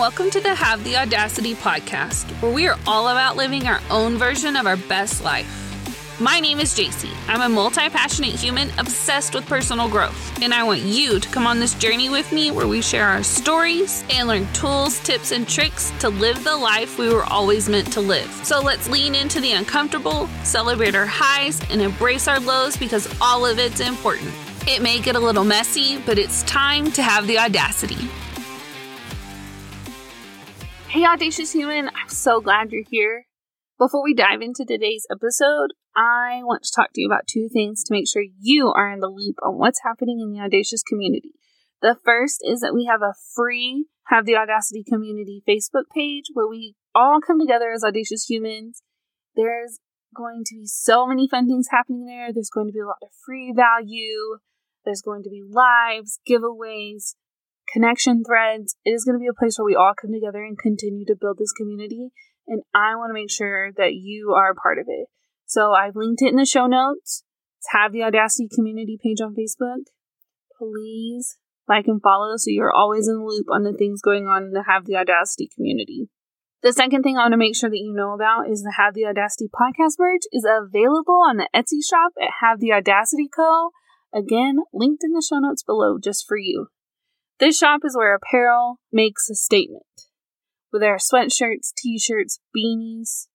welcome to the Have the Audacity podcast, where we are all about living our own version of our best life. My name is Jacy. I'm a multi passionate human obsessed with personal growth, and I want you to come on this journey with me where we share our stories and learn tools, tips, and tricks to live the life we were always meant to live. So let's lean into the uncomfortable, celebrate our highs, and embrace our lows because all of it's important. It may get a little messy, but it's time to have the audacity. Hey, Audacious Human, I'm so glad you're here. Before we dive into today's episode, I want to talk to you about two things to make sure you are in the loop on what's happening in the Audacious community. The first is that we have a free Have the Audacity community Facebook page where we all come together as audacious humans. There's going to be so many fun things happening there. There's going to be a lot of free value. There's going to be lives, giveaways, connection threads. It is going to be a place where we all come together and continue to build this community. And I want to make sure that you are a part of it. So I've linked it in the show notes. It's have the Audacity community page on Facebook. Please like and follow so you're always in the loop on the things going on in the Have the Audacity community. The second thing I want to make sure that you know about is the Have the Audacity podcast merch is available on the Etsy shop at Have the Audacity Co. Again, linked in the show notes below just for you. This shop is where apparel makes a statement. With our sweatshirts, t shirts, beanies,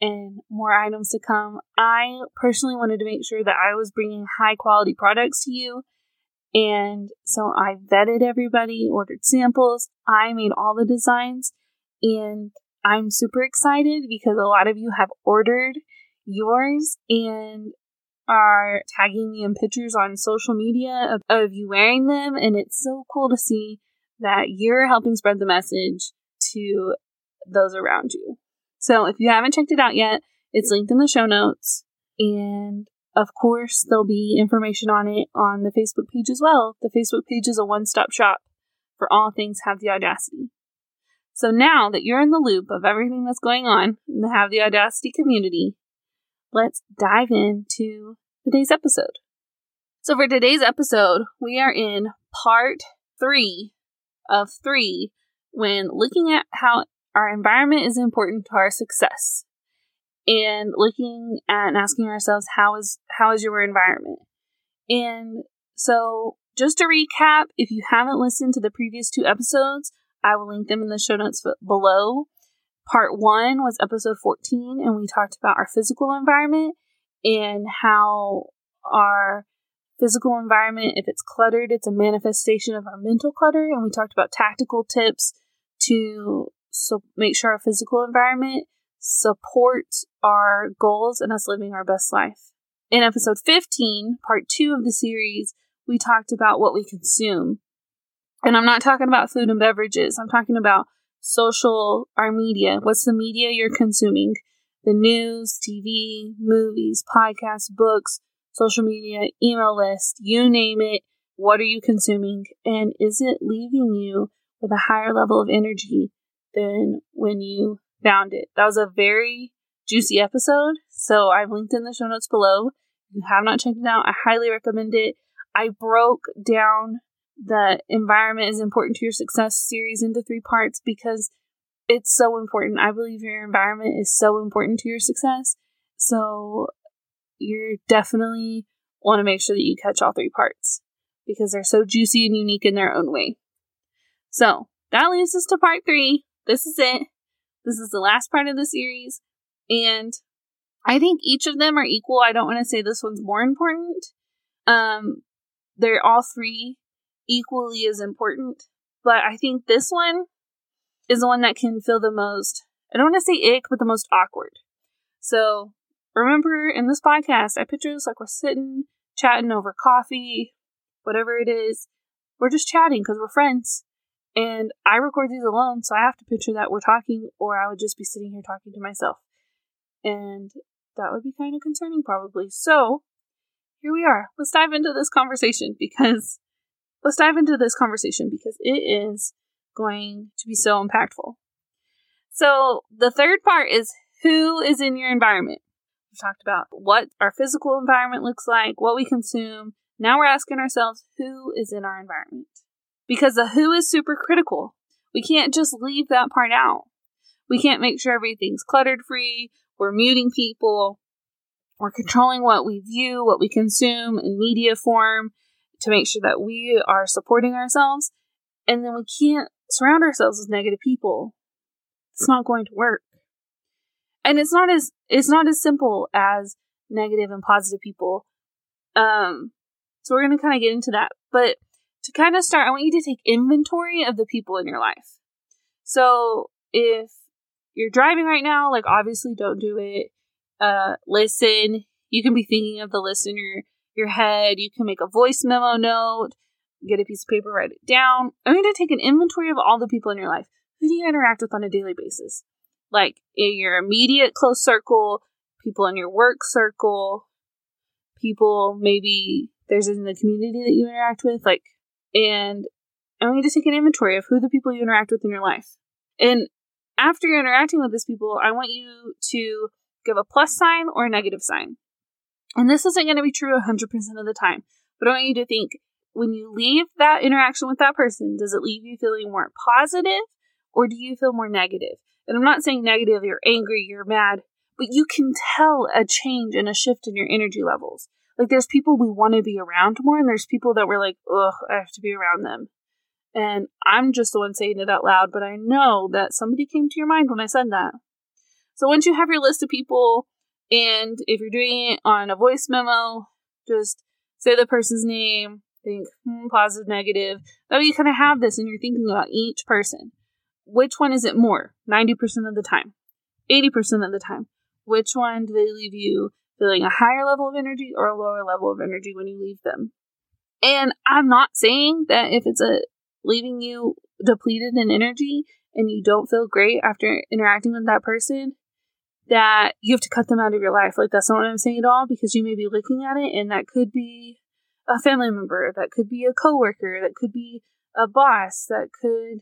and more items to come. I personally wanted to make sure that I was bringing high quality products to you. And so I vetted everybody, ordered samples, I made all the designs, and I'm super excited because a lot of you have ordered yours and are tagging me in pictures on social media of, of you wearing them. And it's so cool to see that you're helping spread the message to those around you. So if you haven't checked it out yet, it's linked in the show notes. And of course, there'll be information on it on the Facebook page as well. The Facebook page is a one stop shop for all things Have the Audacity. So now that you're in the loop of everything that's going on in the Have the Audacity community, let's dive into today's episode. So for today's episode, we are in part three of three when looking at how our environment is important to our success and looking at and asking ourselves how is how is your environment and so just to recap if you haven't listened to the previous two episodes i will link them in the show notes below part one was episode 14 and we talked about our physical environment and how our physical environment if it's cluttered it's a manifestation of our mental clutter and we talked about tactical tips to so make sure our physical environment supports our goals and us living our best life. In episode 15, part two of the series, we talked about what we consume. And I'm not talking about food and beverages. I'm talking about social, our media. What's the media you're consuming? The news, TV, movies, podcasts, books, social media, email list, you name it. What are you consuming? And is it leaving you with a higher level of energy than when you found it. That was a very juicy episode, so I've linked in the show notes below. If you have not checked it out, I highly recommend it. I broke down the environment is important to your success series into three parts because it's so important. I believe your environment is so important to your success. So you're definitely want to make sure that you catch all three parts because they're so juicy and unique in their own way. So that leads us to part three, this is it. This is the last part of the series. And I think each of them are equal. I don't want to say this one's more important. Um, they're all three equally as important. But I think this one is the one that can feel the most, I don't want to say ick, but the most awkward. So remember in this podcast, I picture this like we're sitting, chatting over coffee, whatever it is. We're just chatting because we're friends. And I record these alone, so I have to picture that we're talking, or I would just be sitting here talking to myself. And that would be kind of concerning, probably. So, here we are. Let's dive into this conversation because let's dive into this conversation because it is going to be so impactful. So, the third part is who is in your environment. We've talked about what our physical environment looks like, what we consume. Now we're asking ourselves who is in our environment because the who is super critical. We can't just leave that part out. We can't make sure everything's cluttered free. We're muting people. We're controlling what we view, what we consume in media form to make sure that we are supporting ourselves. And then we can't surround ourselves with negative people. It's not going to work. And it's not as it's not as simple as negative and positive people. Um so we're going to kind of get into that. But to kind of start, I want you to take inventory of the people in your life. So if you're driving right now, like obviously don't do it. Uh, listen. You can be thinking of the list in your head. You can make a voice memo note. Get a piece of paper, write it down. I'm going to take an inventory of all the people in your life. Who do you interact with on a daily basis? Like in your immediate close circle, people in your work circle, people maybe there's in the community that you interact with, like, and I want you to take an inventory of who the people you interact with in your life. And after you're interacting with these people, I want you to give a plus sign or a negative sign. And this isn't going to be true 100% of the time, but I want you to think when you leave that interaction with that person, does it leave you feeling more positive or do you feel more negative? And I'm not saying negative, you're angry, you're mad, but you can tell a change and a shift in your energy levels. Like there's people we want to be around more, and there's people that we're like, ugh, I have to be around them. And I'm just the one saying it out loud, but I know that somebody came to your mind when I said that. So once you have your list of people, and if you're doing it on a voice memo, just say the person's name, think hmm, positive, negative. That way you kind of have this and you're thinking about each person. Which one is it more? 90% of the time, 80% of the time. Which one do they leave you feeling a higher level of energy or a lower level of energy when you leave them? And I'm not saying that if it's a leaving you depleted in energy and you don't feel great after interacting with that person, that you have to cut them out of your life. Like, that's not what I'm saying at all, because you may be looking at it and that could be a family member, that could be a coworker, that could be a boss, that could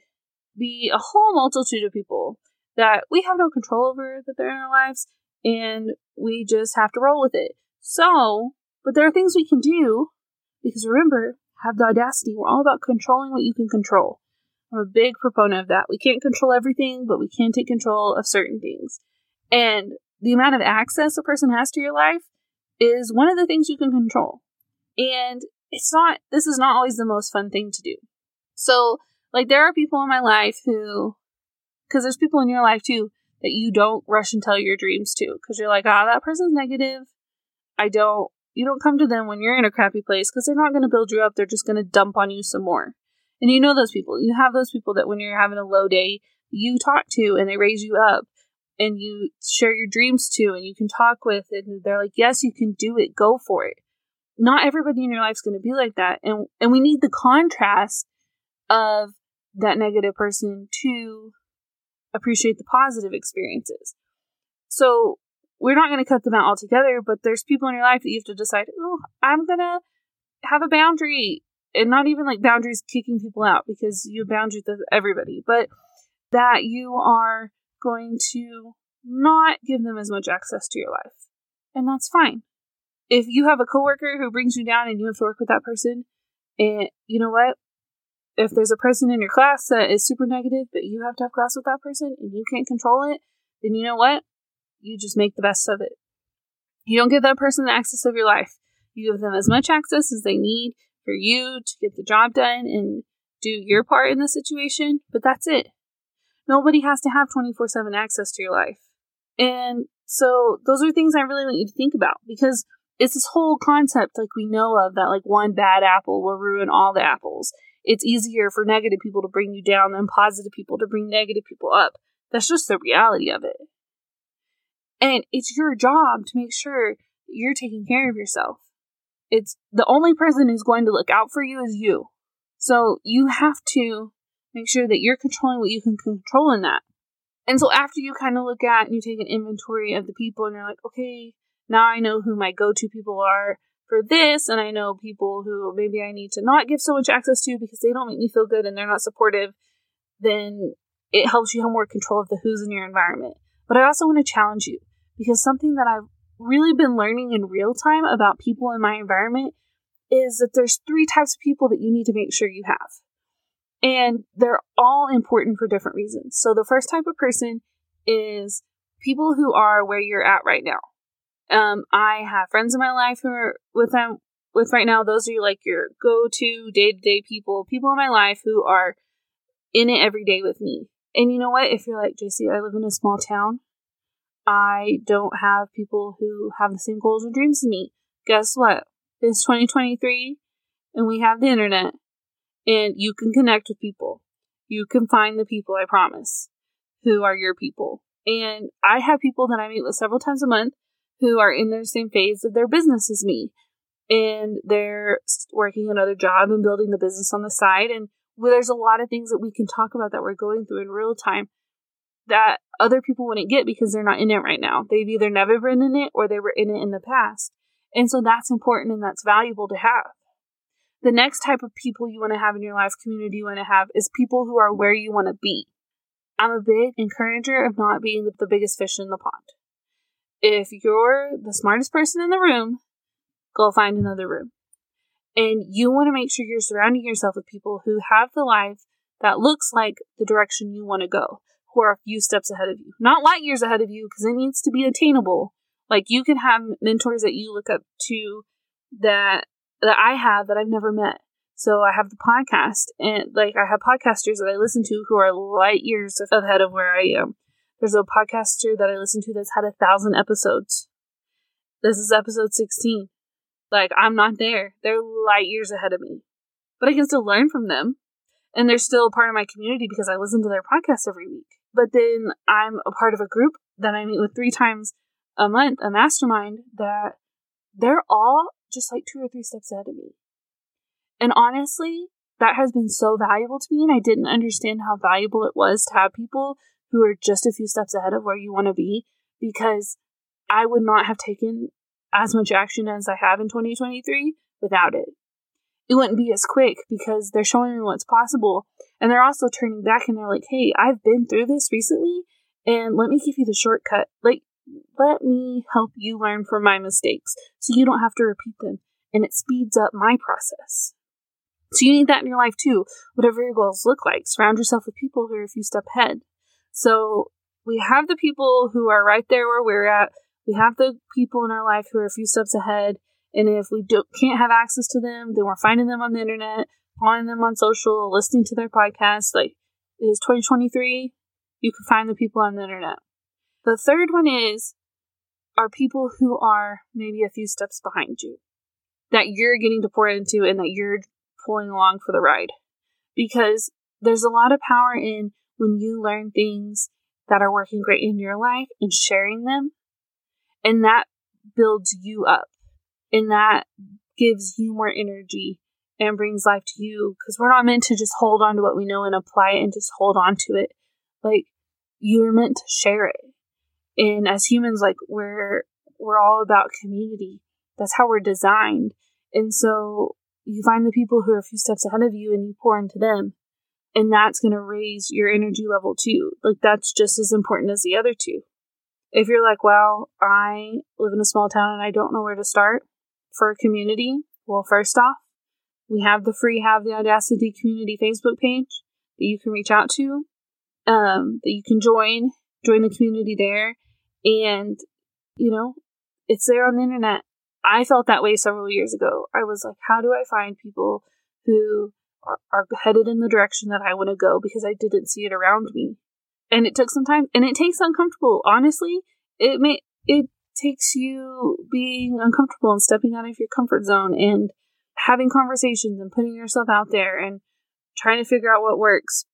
be a whole multitude of people that we have no control over that they're in our lives and we just have to roll with it. So, but there are things we can do because remember, have the audacity. We're all about controlling what you can control. I'm a big proponent of that. We can't control everything, but we can take control of certain things. And the amount of access a person has to your life is one of the things you can control. And it's not, this is not always the most fun thing to do. So, like, there are people in my life who, because there's people in your life too that you don't rush and tell your dreams to, because you're like, ah, oh, that person's negative. I don't, you don't come to them when you're in a crappy place because they're not going to build you up. They're just going to dump on you some more. And you know those people. You have those people that when you're having a low day, you talk to and they raise you up and you share your dreams to and you can talk with and they're like, yes, you can do it. Go for it. Not everybody in your life is going to be like that. And, and we need the contrast of that negative person to appreciate the positive experiences. So we're not going to cut them out altogether, but there's people in your life that you have to decide, oh, I'm going to have a boundary. And not even like boundaries kicking people out because you have boundaries with everybody, but that you are going to not give them as much access to your life. And that's fine. If you have a coworker who brings you down and you have to work with that person, and you know what? If there's a person in your class that is super negative, but you have to have class with that person and you can't control it, then you know what? you just make the best of it. You don't give that person the access of your life. You give them as much access as they need for you to get the job done and do your part in the situation, but that's it. Nobody has to have 24 7 access to your life. And so those are things I really want you to think about because it's this whole concept like we know of that like one bad apple will ruin all the apples. It's easier for negative people to bring you down than positive people to bring negative people up. That's just the reality of it. And it's your job to make sure you're taking care of yourself. It's the only person who's going to look out for you is you. So you have to make sure that you're controlling what you can control in that. And so after you kind of look at and you take an inventory of the people and you're like, okay, now I know who my go to people are for this, and I know people who maybe I need to not give so much access to because they don't make me feel good and they're not supportive, then it helps you have more control of the who's in your environment. But I also want to challenge you because something that I've really been learning in real time about people in my environment is that there's three types of people that you need to make sure you have. And they're all important for different reasons. So the first type of person is people who are where you're at right now. Um, I have friends in my life who are with them with right now. Those are like your go to day to day people, people in my life who are in it every day with me. And you know what? If you're like Jacy, I live in a small town. I don't have people who have the same goals or dreams as me. Guess what? It's 2023 and we have the internet and you can connect with people. You can find the people, I promise, who are your people. And I have people that I meet with several times a month who are in their same phase of their business as me. And they're working another job and building the business on the side. And there's a lot of things that we can talk about that we're going through in real time that other people wouldn't get because they're not in it right now. They've either never been in it or they were in it in the past. And so that's important and that's valuable to have. The next type of people you want to have in your life community you want to have is people who are where you want to be. I'm a big encourager of not being the biggest fish in the pond. If you're the smartest person in the room, go find another room. And you want to make sure you're surrounding yourself with people who have the life that looks like the direction you want to go, who are a few steps ahead of you. Not light years ahead of you, because it needs to be attainable. Like you can have mentors that you look up to that that I have that I've never met. So I have the podcast and like I have podcasters that I listen to who are light years ahead of where I am. There's a podcaster that I listen to that's had a thousand episodes. This is episode 16. Like, I'm not there. They're light years ahead of me. But I can still learn from them. And they're still part of my community because I listen to their podcast every week. But then I'm a part of a group that I meet with three times a month, a mastermind, that they're all just like two or three steps ahead of me. And honestly, that has been so valuable to me. And I didn't understand how valuable it was to have people who are just a few steps ahead of where you want to be because I would not have taken as much action as I have in 2023 without it. It wouldn't be as quick because they're showing me what's possible. And they're also turning back and they're like, hey, I've been through this recently and let me give you the shortcut. Like, let me help you learn from my mistakes so you don't have to repeat them. And it speeds up my process. So you need that in your life too. Whatever your goals look like, surround yourself with people who are a few steps ahead. So we have the people who are right there where we're at we have the people in our life who are a few steps ahead, and if we do, can't have access to them, then we're finding them on the internet, following them on social, listening to their podcasts. Like, it is 2023, you can find the people on the internet. The third one is are people who are maybe a few steps behind you that you're getting to pour into and that you're pulling along for the ride. Because there's a lot of power in when you learn things that are working great in your life and sharing them and that builds you up. And that gives you more energy and brings life to you because we're not meant to just hold on to what we know and apply it and just hold on to it. Like you're meant to share it. And as humans, like we're we're all about community. That's how we're designed. And so you find the people who are a few steps ahead of you and you pour into them. And that's going to raise your energy level too. Like that's just as important as the other two. If you're like, wow, I live in a small town and I don't know where to start for a community, well, first off, we have the free Have the Audacity Community Facebook page that you can reach out to, um, that you can join, join the community there. And, you know, it's there on the internet. I felt that way several years ago. I was like, how do I find people who are, are headed in the direction that I want to go because I didn't see it around me? and it took some time and it takes uncomfortable honestly it may it takes you being uncomfortable and stepping out of your comfort zone and having conversations and putting yourself out there and trying to figure out what works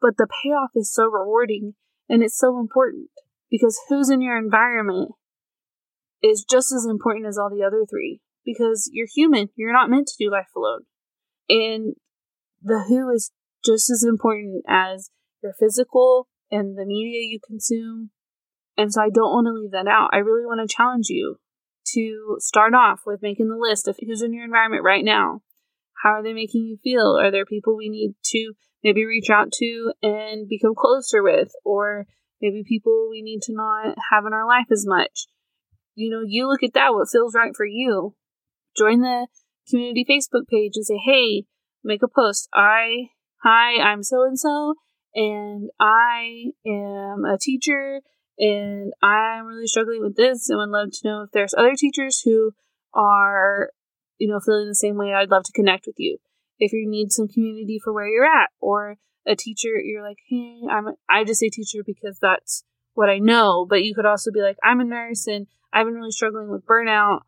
but the payoff is so rewarding and it's so important because who's in your environment is just as important as all the other three because you're human you're not meant to do life alone and the who is just as important as your physical and the media you consume. And so I don't want to leave that out. I really want to challenge you to start off with making the list of who's in your environment right now. How are they making you feel? Are there people we need to maybe reach out to and become closer with? Or maybe people we need to not have in our life as much? You know, you look at that, what feels right for you. Join the community Facebook page and say, hey, make a post. I Hi, I'm so and so, and I am a teacher, and I'm really struggling with this, and would love to know if there's other teachers who are, you know, feeling the same way. I'd love to connect with you. If you need some community for where you're at, or a teacher, you're like, hey, I'm. I just say teacher because that's what I know, but you could also be like, I'm a nurse and I've been really struggling with burnout.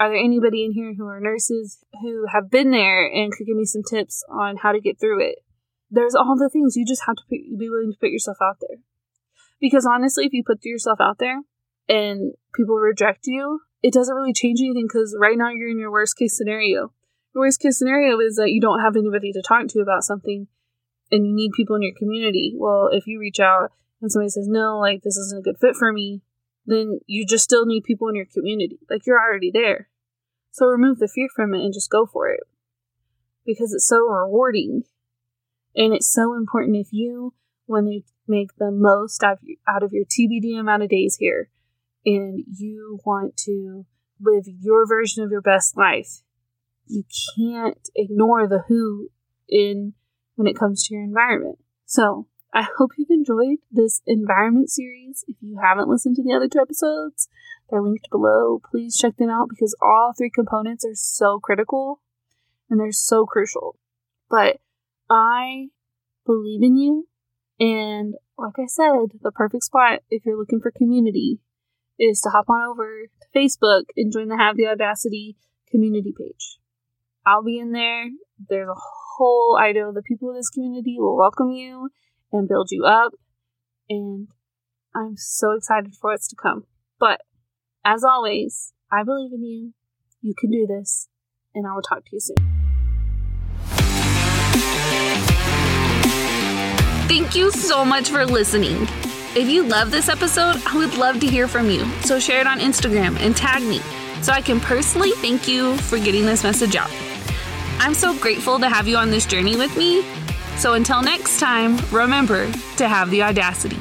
Are there anybody in here who are nurses who have been there and could give me some tips on how to get through it? There's all the things you just have to be willing to put yourself out there. Because honestly, if you put yourself out there and people reject you, it doesn't really change anything because right now you're in your worst case scenario. Your worst case scenario is that you don't have anybody to talk to about something and you need people in your community. Well, if you reach out and somebody says, no, like this isn't a good fit for me, then you just still need people in your community. Like you're already there. So remove the fear from it and just go for it. Because it's so rewarding. And it's so important if you want to make the most out of your TBD amount of days here and you want to live your version of your best life, you can't ignore the who in when it comes to your environment. So I hope you've enjoyed this environment series. If you haven't listened to the other two episodes, they're linked below. Please check them out because all three components are so critical and they're so crucial. But I believe in you. And like I said, the perfect spot if you're looking for community is to hop on over to Facebook and join the Have the Audacity community page. I'll be in there. There's a whole, I know the people of this community will welcome you and build you up. And I'm so excited for what's to come. But as always, I believe in you. You can do this. And I will talk to you soon. Thank you so much for listening. If you love this episode, I would love to hear from you. So share it on Instagram and tag me so I can personally thank you for getting this message out. I'm so grateful to have you on this journey with me so until next time, remember to have the audacity.